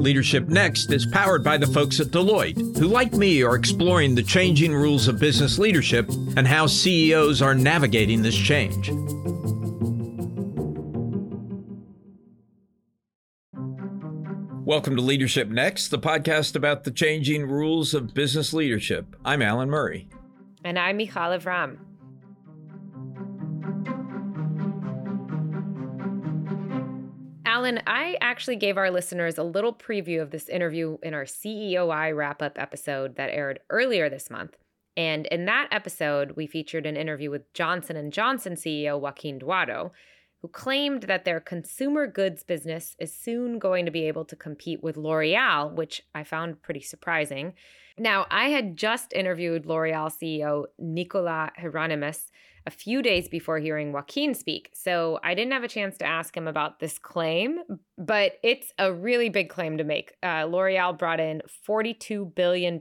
Leadership Next is powered by the folks at Deloitte, who, like me, are exploring the changing rules of business leadership and how CEOs are navigating this change. Welcome to Leadership Next, the podcast about the changing rules of business leadership. I'm Alan Murray. And I'm Michal Lev-Ram. Alan, I actually gave our listeners a little preview of this interview in our CEOI wrap up episode that aired earlier this month. And in that episode, we featured an interview with Johnson & Johnson CEO Joaquin Duato, who claimed that their consumer goods business is soon going to be able to compete with L'Oreal, which I found pretty surprising. Now, I had just interviewed L'Oreal CEO Nicolas Hieronimus a few days before hearing Joaquin speak. So I didn't have a chance to ask him about this claim, but it's a really big claim to make. Uh, L'Oreal brought in $42 billion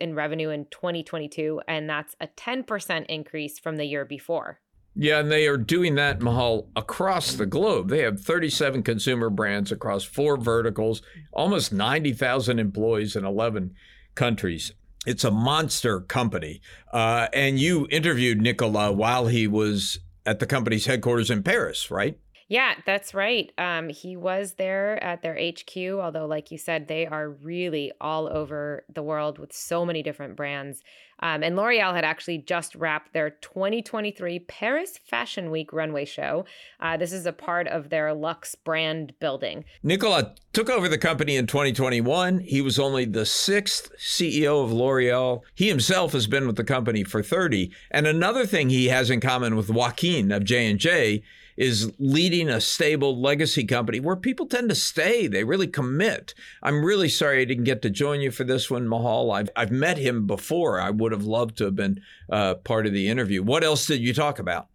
in revenue in 2022, and that's a 10% increase from the year before. Yeah, and they are doing that, Michal, across the globe. They have 37 consumer brands across four verticals, almost 90,000 employees in 11 countries it's a monster company. Uh, and you interviewed Nicola while he was at the company's headquarters in Paris, right? Yeah, that's right. Um, he was there at their HQ, although, like you said, they are really all over the world with so many different brands. Um, and L'Oreal had actually just wrapped their 2023 Paris Fashion Week runway show. Uh, this is a part of their Luxe brand building. Nicola took over the company in 2021. He was only the sixth CEO of L'Oreal. He himself has been with the company for 30. And another thing he has in common with Joaquin of J&J is leading a stable legacy company where people tend to stay. They really commit. I'm really sorry I didn't get to join you for this one, Michal. I've, I've met him before. I would have loved to have been uh, part of the interview. What else did you talk about?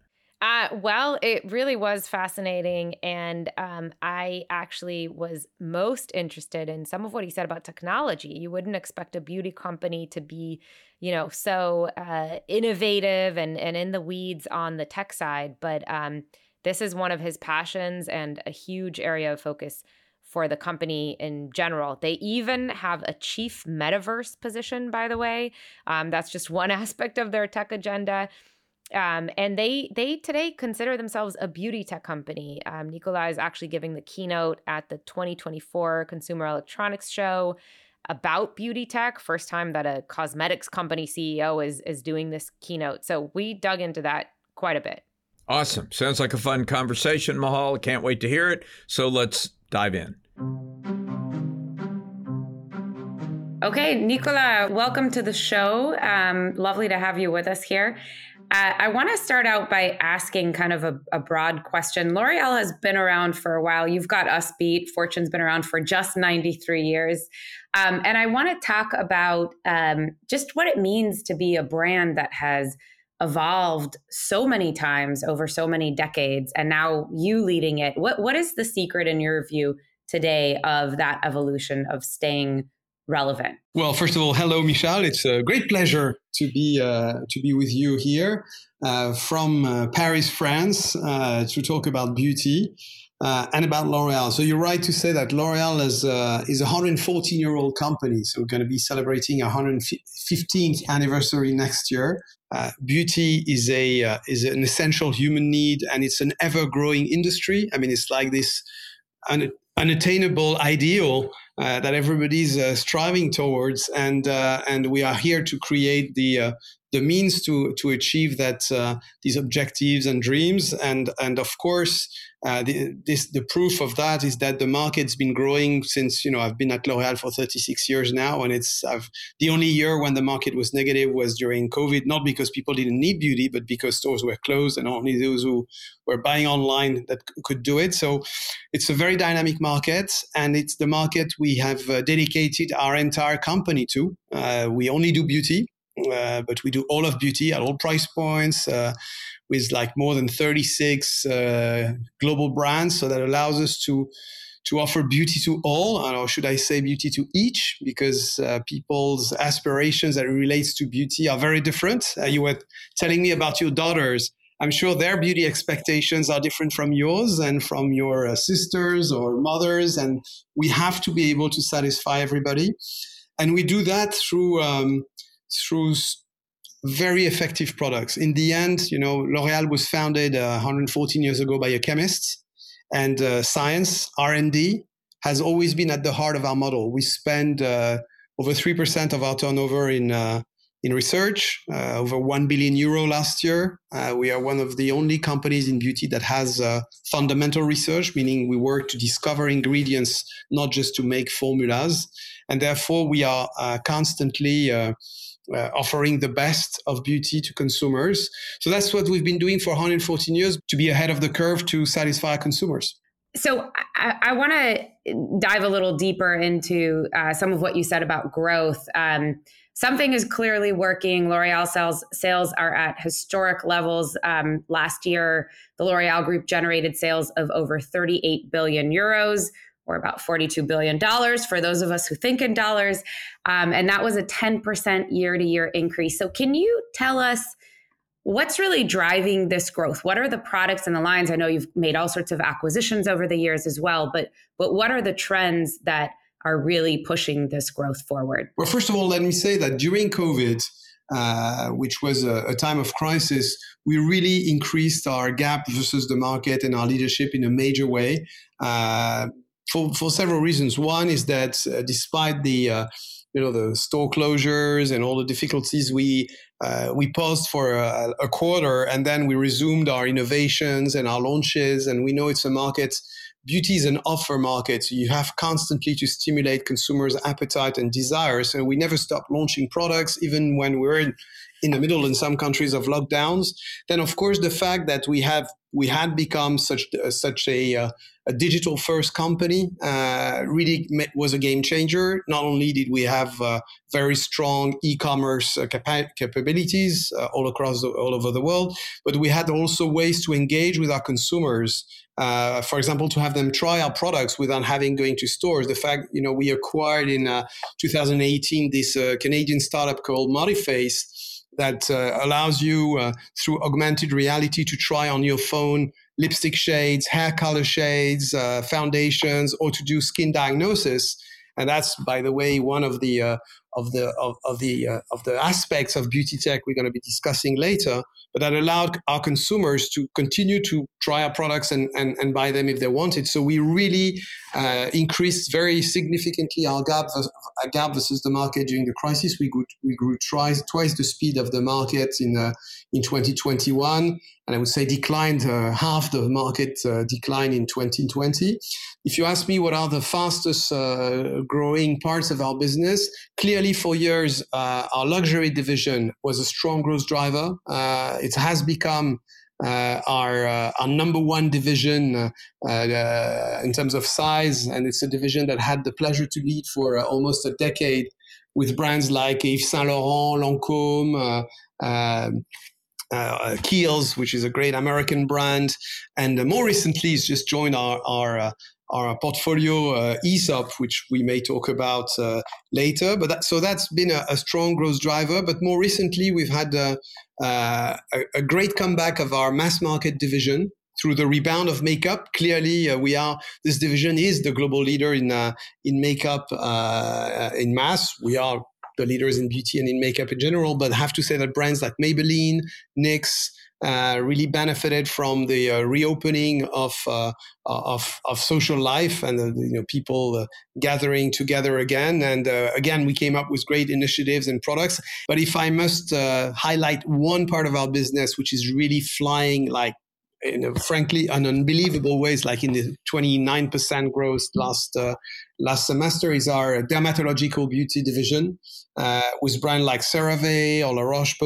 Uh, well, it really was fascinating. And um, I actually was most interested in some of what he said about technology. You wouldn't expect a beauty company to be, you know, so uh, innovative and, and in the weeds on the tech side. But um, this is one of his passions and a huge area of focus for the company in general. They even have a chief metaverse position, by the way. Um, that's just one aspect of their tech agenda. Um, and they they today consider themselves a beauty tech company. Um, is actually giving the keynote at the 2024 Consumer Electronics Show about beauty tech. First time that a cosmetics company CEO is is doing this keynote. So we dug into that quite a bit. Awesome. Sounds like a fun conversation, Michal. Can't wait to hear it. So let's dive in. Okay, Nicola, welcome to the show. Um, lovely to have you with us here. Uh, I want to start out by asking kind of a, a, broad question. L'Oreal has been around for a while. You've got us beat. Fortune's been around for just 93 years. Um, and I want to talk about um, just what it means to be a brand that has evolved so many times over so many decades and now you leading it what what is the secret in your view today of that evolution of staying relevant well first of all hello michal it's a great pleasure to be uh, to be with you here uh, from uh, paris france uh, to talk about beauty uh, and about L'Oreal. So you're right to say that L'Oreal is uh, is a 114 year old company. So we're going to be celebrating 115th anniversary next year. Uh, beauty is a uh, is an essential human need, and it's an ever growing industry. I mean, it's like this un- unattainable ideal uh, that everybody's uh, striving towards, and and we are here to create the the means to to achieve that uh, these objectives and dreams and and of course uh, the, this the proof of that is that the market's been growing since you know I've been at L'Oréal for 36 years now and it's I've, the only year when the market was negative was during COVID not because people didn't need beauty but because stores were closed and only those who were buying online that could do it. So it's a very dynamic market and it's the market we have uh, dedicated our entire company to. Uh, we only do beauty uh, but we do all of beauty at all price points uh, with like more than 36 uh, global brands. So that allows us to to offer beauty to all, or should I say beauty to each, because uh, people's aspirations that relates to beauty are very different. Uh, you were telling me about your daughters I'm sure their beauty expectations are different from yours and from your uh, sisters or mothers, and we have to be able to satisfy everybody. And we do that through um, through very effective products. In the end, you know, L'Oréal was founded uh, 114 years ago by a chemist, and uh, science R and D has always been at the heart of our model. We spend uh, over three percent of our turnover in uh, in research, uh, over 1 billion euro last year. Uh, we are one of the only companies in beauty that has fundamental research, meaning we work to discover ingredients, not just to make formulas. And therefore, we are constantly uh, uh, offering the best of beauty to consumers. So that's what we've been doing for 114 years to be ahead of the curve to satisfy consumers. So I, I want to dive a little deeper into some of what you said about growth. Um, something is clearly working. L'Oreal sales sales are at historic levels. Um, last year, the L'Oreal Group generated sales of over 38 billion euros, or about 42 billion dollars for those of us who think in dollars, um, and that was a 10% year-to-year increase. So, can you tell us? What's really driving this growth? What are the products and the lines? I know you've made all sorts of acquisitions over the years as well, but but what are the trends that are really pushing this growth forward? Well, first of all, let me say that during COVID, uh, which was a, a, time of crisis, we really increased our gap versus the market and our leadership in a major way uh, for, for several reasons. One is that uh, despite the uh, you know the store closures and all the difficulties, we uh, we paused for a, a quarter and then we resumed our innovations and our launches. And we know it's a market beauty is an offer market. You have constantly to stimulate consumers' appetite and desire. So we never stop launching products, even when we're in, in the middle in some countries of lockdowns. Then, of course, the fact that we have we had become such uh, such a, uh, a digital first company uh, really was a game changer. Not only did we have uh, very strong e-commerce uh, capa- capabilities uh, all across the, all over the world, but we had also ways to engage with our consumers for example, to have them try our products without having going to stores. The fact, you know, we acquired in uh, 2018 this Canadian startup called Modiface that uh, allows you uh, through augmented reality to try on your phone lipstick shades, hair color shades, uh, foundations, or to do skin diagnosis. And that's, by the way, one of the of the of, of the of the aspects of beauty tech we're going to be discussing later but that allowed our consumers to continue to try our products and, and, and buy them if they wanted. So we really uh, increased very significantly our gap, our gap versus the market during the crisis. We grew, we grew twice, twice the speed of the market in, uh, in 2021 and I would say declined uh, half the market uh, decline in 2020. If you ask me what are the fastest uh, growing parts of our business, clearly for years uh, our luxury division was a strong growth driver. Uh, it has become uh, our our number one division in terms of size, and it's a division that had the pleasure to lead for almost a decade with brands like Yves Saint Laurent, Lancôme. Um, uh, Kiehl's, which is a great American brand, and uh, more recently, has just joined our our uh, our portfolio uh, Aesop, which we may talk about uh, later. But that, so that's been a, a, strong growth driver. But more recently, we've had uh, a, a, great comeback of our mass market division through the rebound of makeup. Clearly, uh, we are this division is the global leader in uh, in makeup uh, in mass. We are the leaders in beauty and in makeup in general. But I have to say that brands like Maybelline, NYX, uh, really benefited from the uh, reopening of, uh, of, of social life and you know people uh, gathering together again. And uh, again, we came up with great initiatives and products. But if I must uh, highlight one part of our business which is really flying like frankly an unbelievable ways, like in the 29% growth last uh, last semester, is our dermatological beauty division uh, with brands like CeraVe or La Roche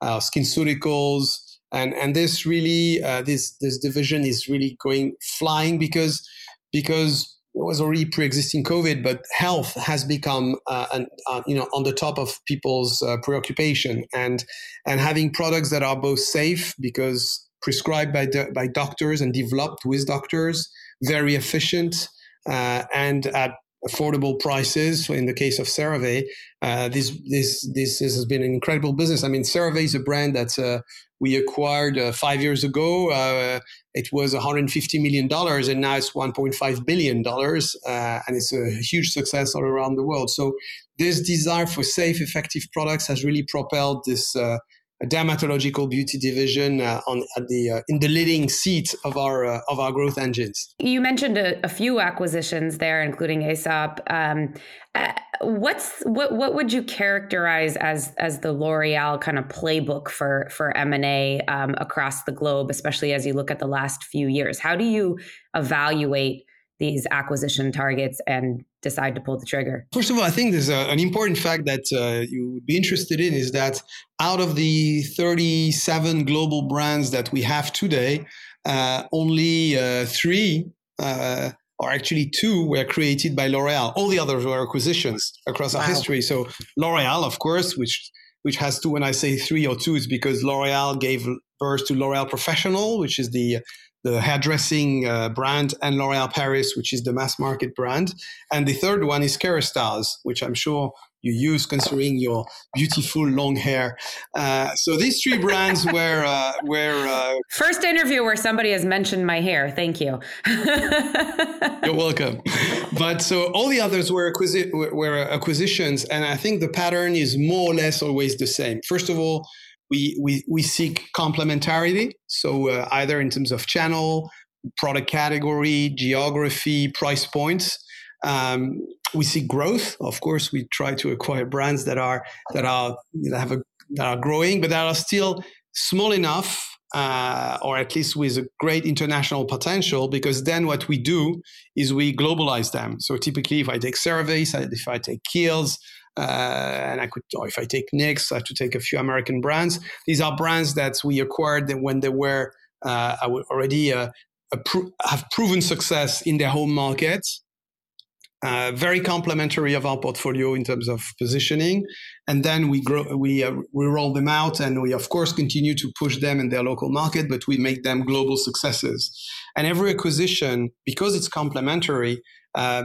Uh, SkinCeuticals, and and this really uh, this this division is really going flying because because it was already pre-existing COVID, but health has become, uh, an, uh, you know, on the top of people's uh, preoccupation, and and having products that are both safe because prescribed by, do- by doctors and developed with doctors, very efficient, uh, and at affordable prices. In the case of CeraVe, uh, this, this, this has been an incredible business. I mean, CeraVe is a brand that uh, we acquired uh, five years ago. Uh, it was 150 million dollars, and now it's 1.5 billion dollars, uh, and it's a huge success all around the world. So this desire for safe, effective products has really propelled this uh, dermatological beauty division uh, on at the uh, in the leading seat of our uh, of our growth engines. You mentioned a, a few acquisitions there, including Aesop. Um, uh, what's what what would you characterize as as the L'Oreal kind of playbook for for M and A um, across the globe, especially as you look at the last few years? How do you evaluate these acquisition targets and decide to pull the trigger? First of all, I think there's a, an important fact that uh, you would be interested in is that out of the 37 global brands that we have today, uh, only uh, three uh, or actually two were created by L'Oreal. All the others were acquisitions across wow. our history. So L'Oreal, of course, which which has two. When I say three or two, it's because L'Oreal gave birth to L'Oreal Professional, which is the the hairdressing uh, brand, and L'Oréal Paris, which is the mass market brand. And the third one is Kérastase, which I'm sure you use considering your beautiful long hair. Uh, so these three brands were uh, were uh, first interview where somebody has mentioned my hair. Thank you. you're welcome. But so all the others were, acquisi- were acquisitions, and I think the pattern is more or less always the same. First of all we, we, we seek complementarity. So uh, either in terms of channel, product category, geography, price points. Um, we see growth. Of course, we try to acquire brands that are that are have a, that are growing, but that are still small enough, uh, or at least with a great international potential. Because then what we do is we globalize them. So typically, if I take CeraVe, if I take Kiehl's, and I could, if I take NYX, I have to take a few American brands. These are brands that we acquired when they were uh, already uh, pro- have proven success in their home markets. Uh, very complementary of our portfolio in terms of positioning, and then we grow, we uh, we roll them out, and we of course continue to push them in their local market, but we make them global successes. And every acquisition, because it's complementary, uh,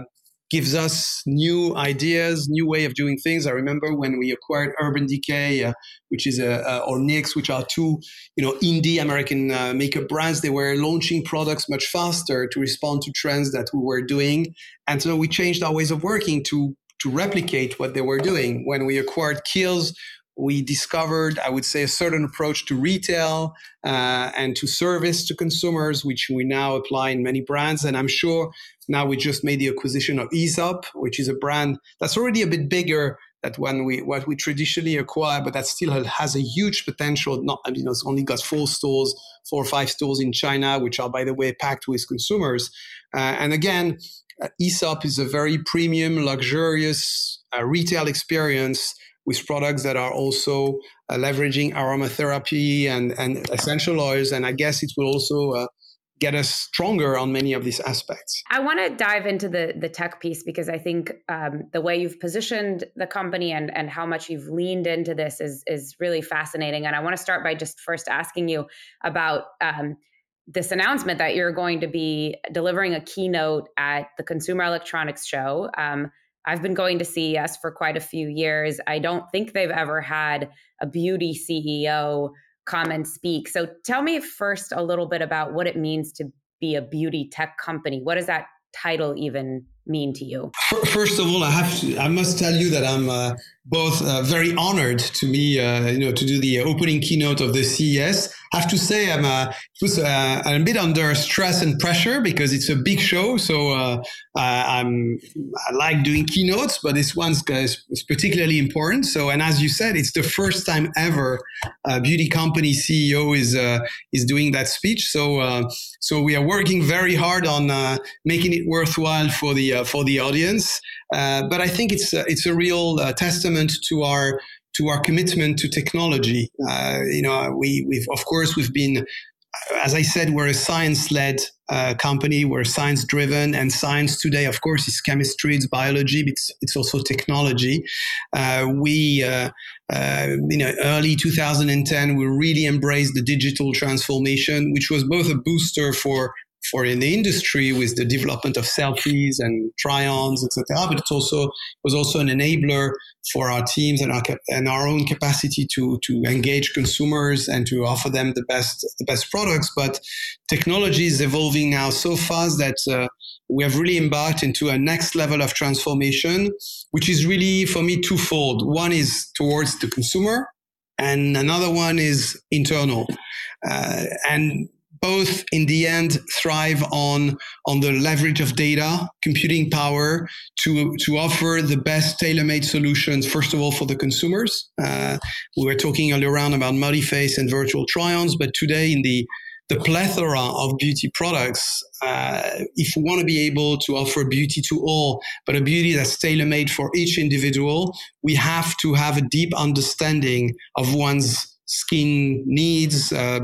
gives us new ideas, new way of doing things. I remember when we acquired Urban Decay, uh, which is a, uh, or NYX, which are two, you know, indie American uh, makeup brands. They were launching products much faster to respond to trends that we were doing, and so we changed our ways of working to to replicate what they were doing. When we acquired Kiehl's, we discovered, I would say, a certain approach to retail uh, and to service to consumers, which we now apply in many brands. And I'm sure now we just made the acquisition of Aesop, which is a brand that's already a bit bigger than when we what we traditionally acquire, but that still has a huge potential. Not, I mean, it's only got four stores, four or five stores in China, which are, by the way, packed with consumers. Uh, and again, uh, Aesop is a very premium, luxurious uh, retail experience with products that are also uh, leveraging aromatherapy and, and essential oils. And I guess it will also uh, get us stronger on many of these aspects. I want to dive into the the tech piece because I think um, the way you've positioned the company and and how much you've leaned into this is is really fascinating. And I want to start by just first asking you about. Um, this announcement that you're going to be delivering a keynote at the Consumer Electronics Show. Um, I've been going to CES for quite a few years. I don't think they've ever had a beauty CEO come and speak. So tell me first a little bit about what it means to be a beauty tech company. What does that title even mean to you? First of all, I have to, I must tell you that I'm uh, both uh, very honored to me, uh, you know, to do the opening keynote of the CES. I have to say I'm uh, was uh, a bit under stress and pressure because it's a big show. So uh, I'm I like doing keynotes, but this one's is particularly important. So and as you said, it's the first time ever a beauty company CEO is is doing that speech. So so we are working very hard on making it worthwhile for the uh, for the audience. Uh, but I think it's uh, it's a real testament to our to our commitment to technology. you know, we we've of course we've been as I said, we're a science led uh, company. We're science driven, and science today, of course, is chemistry, it's biology, but it's, it's also technology. Uh, we, uh, you know, early 2010, we really embraced the digital transformation, which was both a booster for for in the industry with the development of selfies and try-ons, etc. But it's also was also an enabler for our teams and our and our own capacity to to engage consumers and to offer them the best the best products. But technology is evolving now so fast that uh, we have really embarked into a next level of transformation, which is really for me twofold. One is towards the consumer, and another one is internal. Uh, and both in the end thrive on on the leverage of data computing power to to offer the best tailor-made solutions first of all for the consumers. Uh, we were talking earlier on about Modiface and virtual try-ons but today in the the plethora of beauty products, uh, if we want to be able to offer beauty to all, but a beauty that's tailor made for each individual, we have to have a deep understanding of one's skin needs, uh,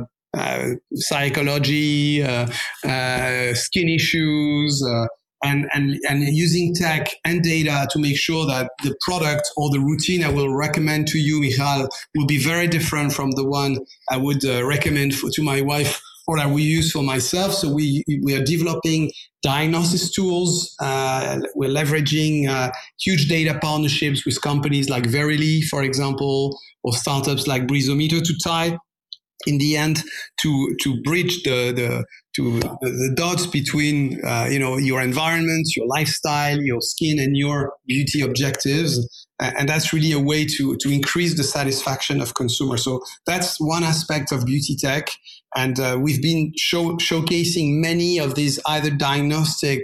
psychology, uh, uh, skin issues, uh, and, and, and using tech and data to make sure that the product or the routine I will recommend to you, Michal, will be very different from the one I would recommend for, to my wife or that we use for myself. So we we are developing diagnosis tools. Uh, we're leveraging uh, huge data partnerships with companies like Verily, for example, or startups like Breezometer to tie in the end to to bridge the the to the, the dots between uh, you know your environment, your lifestyle, your skin, and your beauty objectives, and that's really a way to to increase the satisfaction of consumers. So that's one aspect of beauty tech, and uh, we've been show, showcasing many of these either diagnostic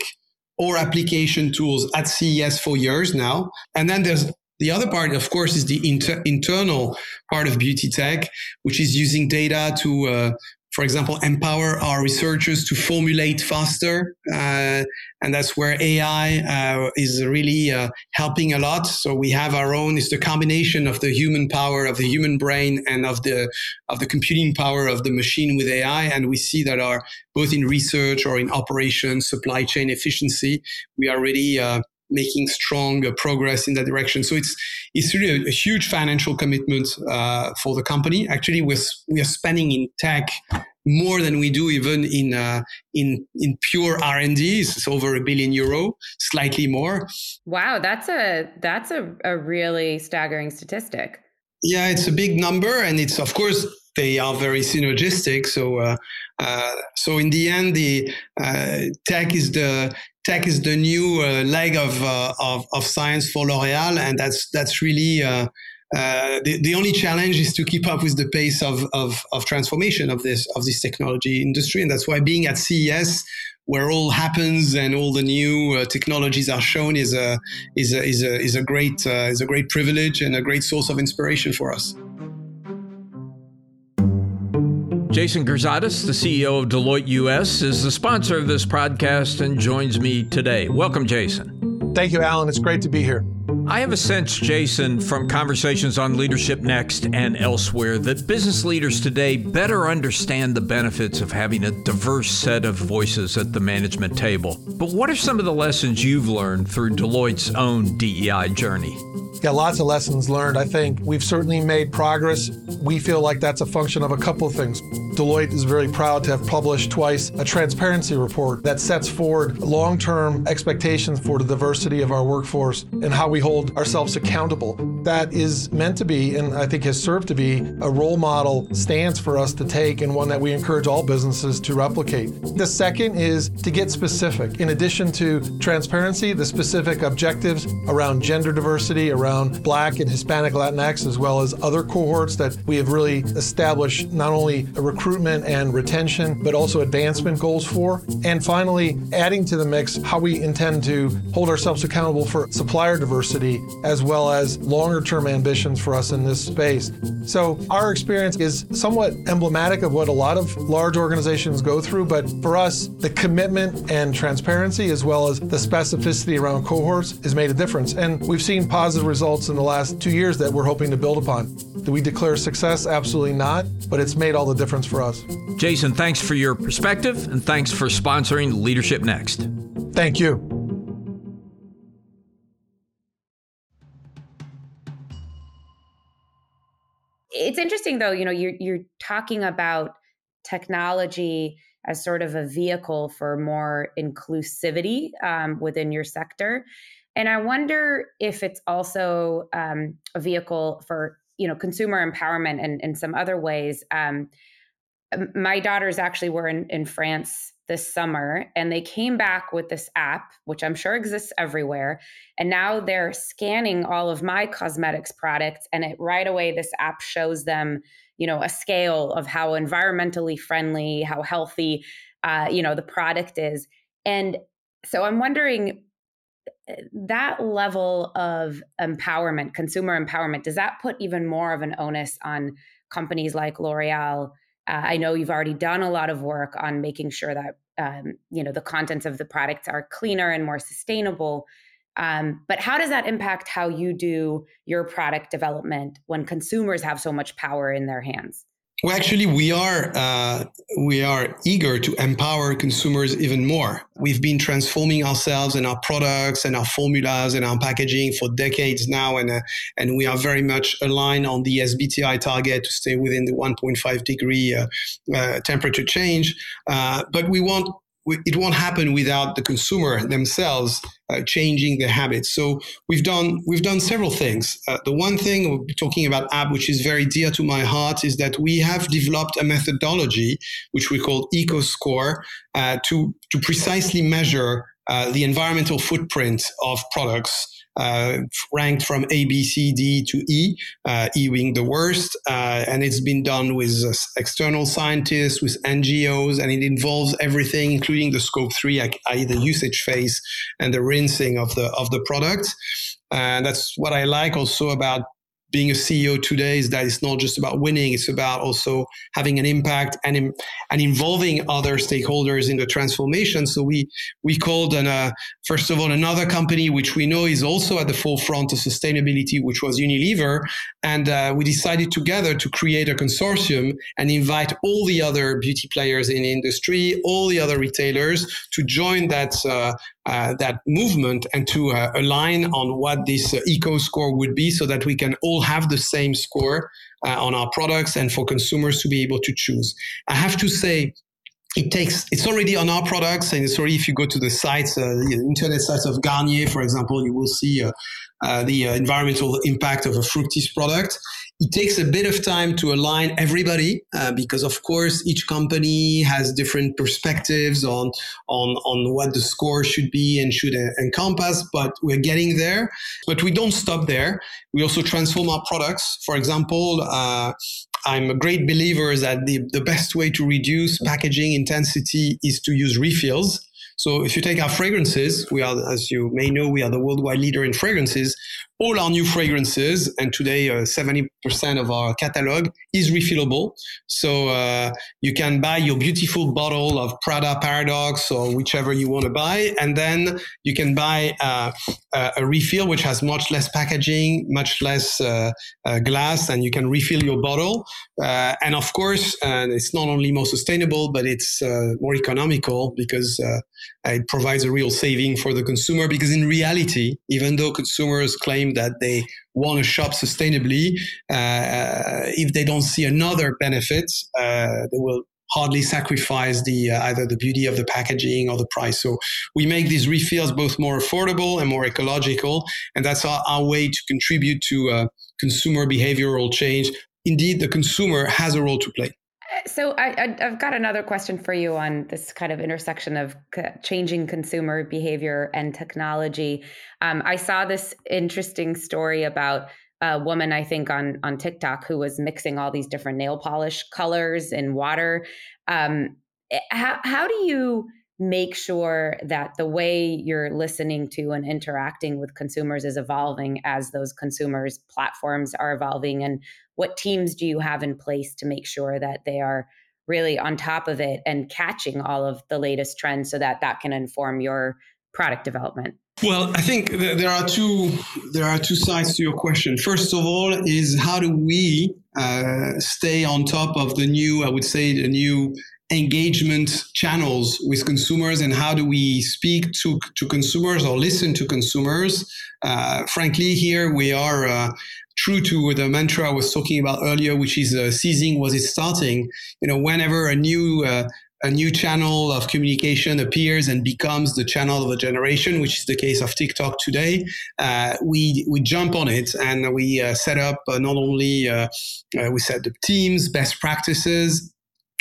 or application tools at CES for years now. And then there's the other part, of course, is the inter- internal part of beauty tech, which is using data to, uh, for example, empower our researchers to formulate faster. Uh, and that's where AI uh, is really uh, helping a lot. So we have our own, it's the combination of the human power of the human brain and of the, of the computing power of the machine with AI. And we see that our, both in research or in operations, supply chain efficiency, we are really uh, making strong progress in that direction. So it's it's really a, a huge financial commitment uh, for the company. Actually, we're we are spending in tech more than we do even in uh, in in pure R and D. It's over a billion euro, slightly more. Wow, that's a that's a, a really staggering statistic. Yeah, it's a big number, and it's of course they are very synergistic. So, uh, uh, so in the end, the uh, tech is the tech is the new uh, leg of, uh, of, of science for L'Oréal, and that's that's really uh, uh, the, the only challenge is to keep up with the pace of, of, of transformation of this of this technology industry, and that's why being at CES, where all happens and all the new uh, technologies are shown, is a is a is a is a great uh, is a great privilege and a great source of inspiration for us. Jason Girzadas, the CEO of Deloitte US, is the sponsor of this podcast and joins me today. Welcome, Jason. Thank you, Alan. It's great to be here. I have a sense, Jason, from conversations on Leadership Next and elsewhere, that business leaders today better understand the benefits of having a diverse set of voices at the management table. But what are some of the lessons you've learned through Deloitte's own DEI journey? Yeah, lots of lessons learned. I think we've certainly made progress. We feel like that's a function of a couple of things. Deloitte is very proud to have published twice a transparency report that sets forward long term expectations for the diversity of our workforce and how we hold ourselves accountable. That is meant to be, and I think has served to be, a role model stance for us to take and one that we encourage all businesses to replicate. The second is to get specific. In addition to transparency, the specific objectives around gender diversity, around Black and Hispanic Latinx, as well as other cohorts that we have really established not only a recruitment and retention, but also advancement goals for. And finally, adding to the mix how we intend to hold ourselves accountable for supplier diversity as well as longer term ambitions for us in this space. So, our experience is somewhat emblematic of what a lot of large organizations go through, but for us, the commitment and transparency as well as the specificity around cohorts has made a difference. And we've seen positive results in the last two years that we're hoping to build upon. Do we declare success? Absolutely not, but it's made all the difference for us. Jason, thanks for your perspective and thanks for sponsoring Leadership Next. Thank you. It's interesting though, you know, you're you're talking about technology as sort of a vehicle for more inclusivity um, within your sector. And I wonder if it's also um, a vehicle for you know consumer empowerment and in some other ways. Um, my daughters actually were in, in France this summer and they came back with this app which i'm sure exists everywhere and now they're scanning all of my cosmetics products and it right away this app shows them you know a scale of how environmentally friendly how healthy uh, you know the product is. And so i'm wondering eh, that level of empowerment consumer empowerment does that put even more of an onus on companies like l'oreal uh, i know you've already done a lot of work on making sure that um, you know the contents of the products are cleaner and more sustainable um, but how does that impact how you do your product development when consumers have so much power in their hands? Well, actually, we are uh, we are eager to empower consumers even more. We've been transforming ourselves and our products and our formulas and our packaging for decades now, and uh, and we are very much aligned on the SBTI target to stay within the 1.5 degree uh, uh, temperature change. Uh, but we want it won't happen without the consumer themselves uh, changing their habits. So we've done we've done several things. Uh, the one thing we'll be talking about app, which is very dear to my heart, is that we have developed a methodology which we call EcoScore uh, to to precisely measure uh, the environmental footprint of products uh, ranked from A, B, C, D to E, uh, E being the worst. Uh, and it's been done with uh, external scientists, with NGOs, and it involves everything, including the scope three, i.e., the usage phase and the rinsing of the of the product. And that's what I like also about being a CEO today is that it's not just about winning; it's about also having an impact and and involving other stakeholders in the transformation. So we we called an, uh, first of all another company which we know is also at the forefront of sustainability, which was Unilever, and uh, we decided together to create a consortium and invite all the other beauty players in the industry, all the other retailers to join that uh, uh, that movement and to uh, align on what this uh, eco score would be so that we can all have the same score uh, on our products and for consumers to be able to choose. I have to say, it takes it's already on our products and already if you go to the sites uh, the internet sites of garnier for example you will see uh, uh, the uh, environmental impact of a fructis product it takes a bit of time to align everybody uh, because of course each company has different perspectives on on on what the score should be and should encompass but we're getting there. But we don't stop there. We also transform our products. For example uh, i'm a great believer that the, the best way to reduce packaging intensity is to use refills. So if you take our fragrances, we are, as you may know, we are the worldwide leader in fragrances all our new fragrances, and today uh, 70% of our catalog is refillable. So uh, you can buy your beautiful bottle of Prada Paradox or whichever you want to buy, and then you can buy uh, a refill which has much less packaging, much less uh, uh, glass, and you can refill your bottle. Uh, and of course, and it's not only more sustainable, but it's more economical because it provides a real saving for the consumer. Because in reality, even though consumers claim claim that they want to shop sustainably, uh, if they don't see another benefit, uh, they will hardly sacrifice the uh, either the beauty of the packaging or the price. So we make these refills both more affordable and more ecological, and that's our, our way to contribute to uh, consumer behavioral change. Indeed, the consumer has a role to play. So I, have got another question for you on this kind of intersection of changing consumer behavior and technology. Um, I saw this interesting story about a woman, I think, on on TikTok who was mixing all these different nail polish colors in water. Um, eh, how how do you make sure that the way you're listening to and interacting with consumers is evolving as those consumers platforms are evolving and what teams do you have in place to make sure that they are really on top of it and catching all of the latest trends so that that can inform your product development? Well i think there are two there are two sides to your question. First of all is how do we uh, stay on top of the new i would say the new engagement channels with consumers and how do we speak to, to consumers or listen to consumers. Uh, frankly, here we are uh, true to the mantra I was talking about earlier, which is uh, seizing was it starting. You know, whenever a new uh, a new channel of communication appears and becomes the channel of a generation, which is the case of TikTok today, uh, we we jump on it and we uh, set up uh, not only uh, uh, we set the teams, best practices,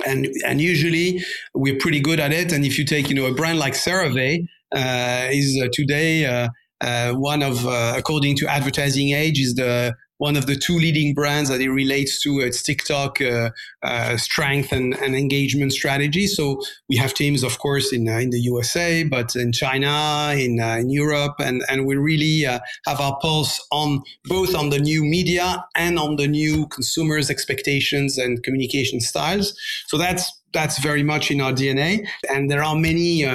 and and usually we're pretty good at it. And if you take you know a brand like CeraVe, uh, is uh, today uh, uh, one of according to Advertising Age is the one of the two leading brands that it relates to its TikTok uh, uh, strength and, and, engagement strategy. So we have teams, of course, in uh, in the USA, but in China, in uh, in Europe, and and we really uh, have our pulse on both on the new media and on the new consumers' expectations and communication styles. So that's that's very much in our DNA, and there are many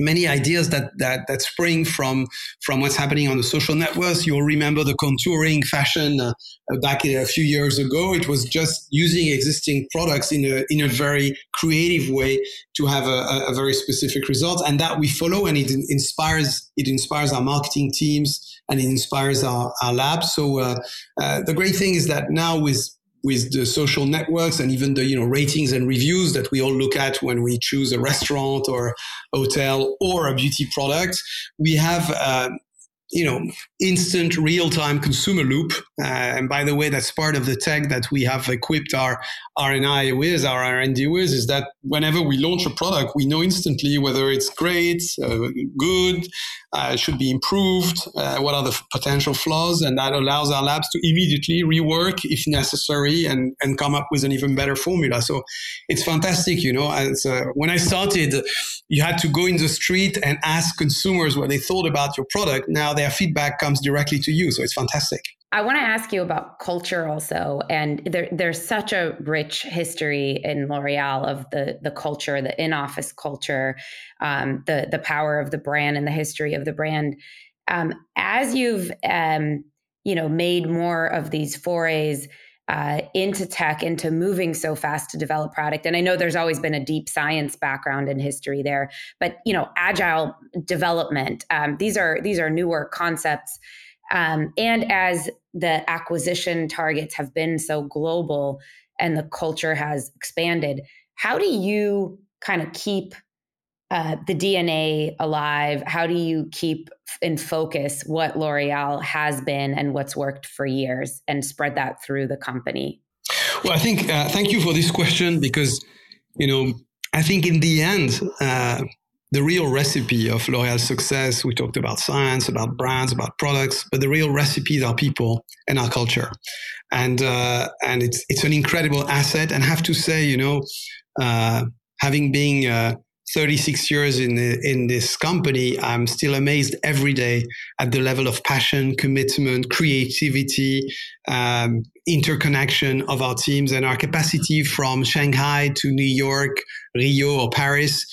many ideas that, that that spring from from what's happening on the social networks. You'll remember the contouring fashion uh, back a few years ago. It was just using existing products in a in a very creative way to have a, a very specific result, and that we follow, and it inspires it inspires our marketing teams and it inspires our, our labs. So uh, uh, the great thing is that now with with the social networks and even the you know ratings and reviews that we all look at when we choose a restaurant or hotel or a beauty product we have uh, you know instant real-time consumer loop. Uh, and by the way that's part of the tech that we have equipped our r&i with our r&d with is that whenever we launch a product we know instantly whether it's great uh, good uh, should be improved uh, what are the potential flaws and that allows our labs to immediately rework if necessary and, and come up with an even better formula. So it's fantastic you know as, uh, when i started you had to go in the street and ask consumers what they thought about your product. Now their feedback comes directly to you. So it's fantastic. I want to ask you about culture also, and there, there's such a rich history in L'Oreal of the the culture, the in office culture, um, the the power of the brand, and the history of the brand. Um, as you've um, you know made more of these forays uh, into tech, into moving so fast to develop product. And I know there's always been a deep science background in history there, but you know, agile development. Um, these are these are newer concepts. Um, and as the acquisition targets have been so global and the culture has expanded, how do you kind of keep uh, the DNA alive? How do you keep in focus what L'Oreal has been and what's worked for years and spread that through the company? Well, I think, uh, thank you for this question because, you know, I think in the end, uh, the real recipe of L'Oreal's success, we talked about science, about brands, about products, but the real recipes are people and our culture. And, uh, and it's, it's an incredible asset. And I have to say, you know, uh, having been uh, 36 years in in this company, I'm still amazed every day at the level of passion, commitment, creativity, um, interconnection of our teams, and our capacity from Shanghai to New York, Rio, or Paris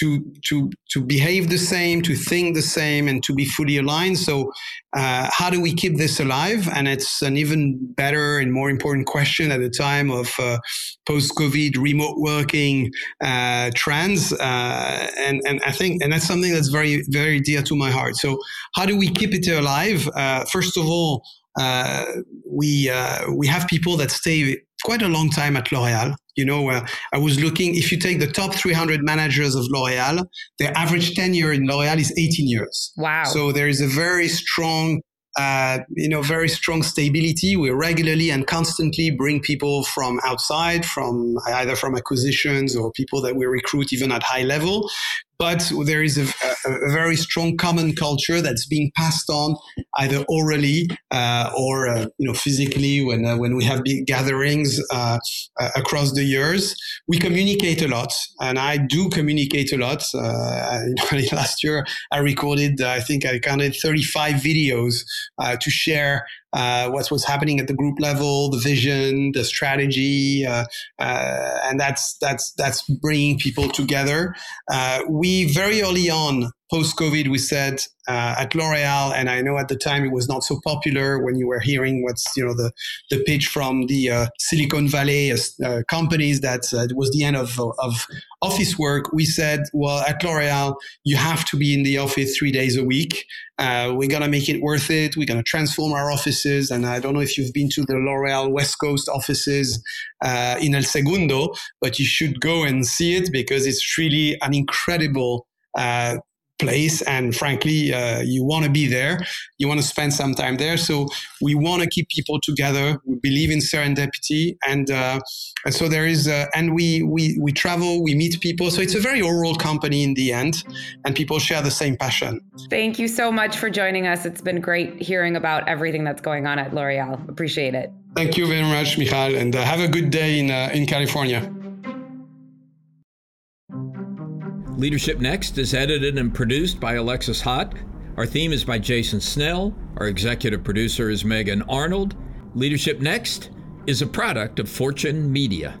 to to to behave the same, to think the same, and to be fully aligned. So, uh, how do we keep this alive? And it's an even better and more important question at the time of uh, post-COVID remote working uh, trends. Uh, and and I think and that's something that's very very dear to my heart. So, how do we keep it alive? Uh, first of all. Uh, we we have people that stay quite a long time at L'Oreal. You know, uh, I was looking, if you take the top 300 managers of L'Oreal, their average tenure in L'Oreal is 18 years. Wow. So there is a very strong uh, you know, very strong stability. We regularly and constantly bring people from outside, from either from acquisitions or people that we recruit even at high level but there is a, a, very strong common culture that's being passed on either orally uh, or uh, you know physically when uh, when we have big gatherings uh, uh, across the years. We communicate a lot, and I do communicate a lot. Uh, last year, I recorded I think I counted 35 videos to share uh, what was happening at the group level, the vision, the strategy, uh, uh, and that's that's that's bringing people together. Uh, very early on post COVID, we said uh, at L'Oreal, and I know at the time it was not so popular when you were hearing what's you know the the pitch from the uh, Silicon Valley uh, companies that uh, it was the end of of office work. We said, well, at L'Oreal, you have to be in the office three days a week. Uh, we're gonna make it worth it. We're gonna transform our offices, and I don't know if you've been to the L'Oreal West Coast offices uh, in El Segundo, but you should go and see it because it's really an incredible uh, place. And frankly uh, you want to be there. You want to spend some time there. So we want to keep people together. We believe in serendipity. And, uh, and so there is uh, and we, we we travel. We meet people. So it's a very oral company in the end. And people share the same passion. Thank you so much for joining us. It's been great hearing about everything that's going on at l'oreal appreciate it. Thank you very much michal. And uh, have a good day in, uh, in california Leadership Next is edited and produced by Alexis Haut. Our theme is by Jason Snell. Our executive producer is Megan Arnold. Leadership Next is a product of Fortune Media.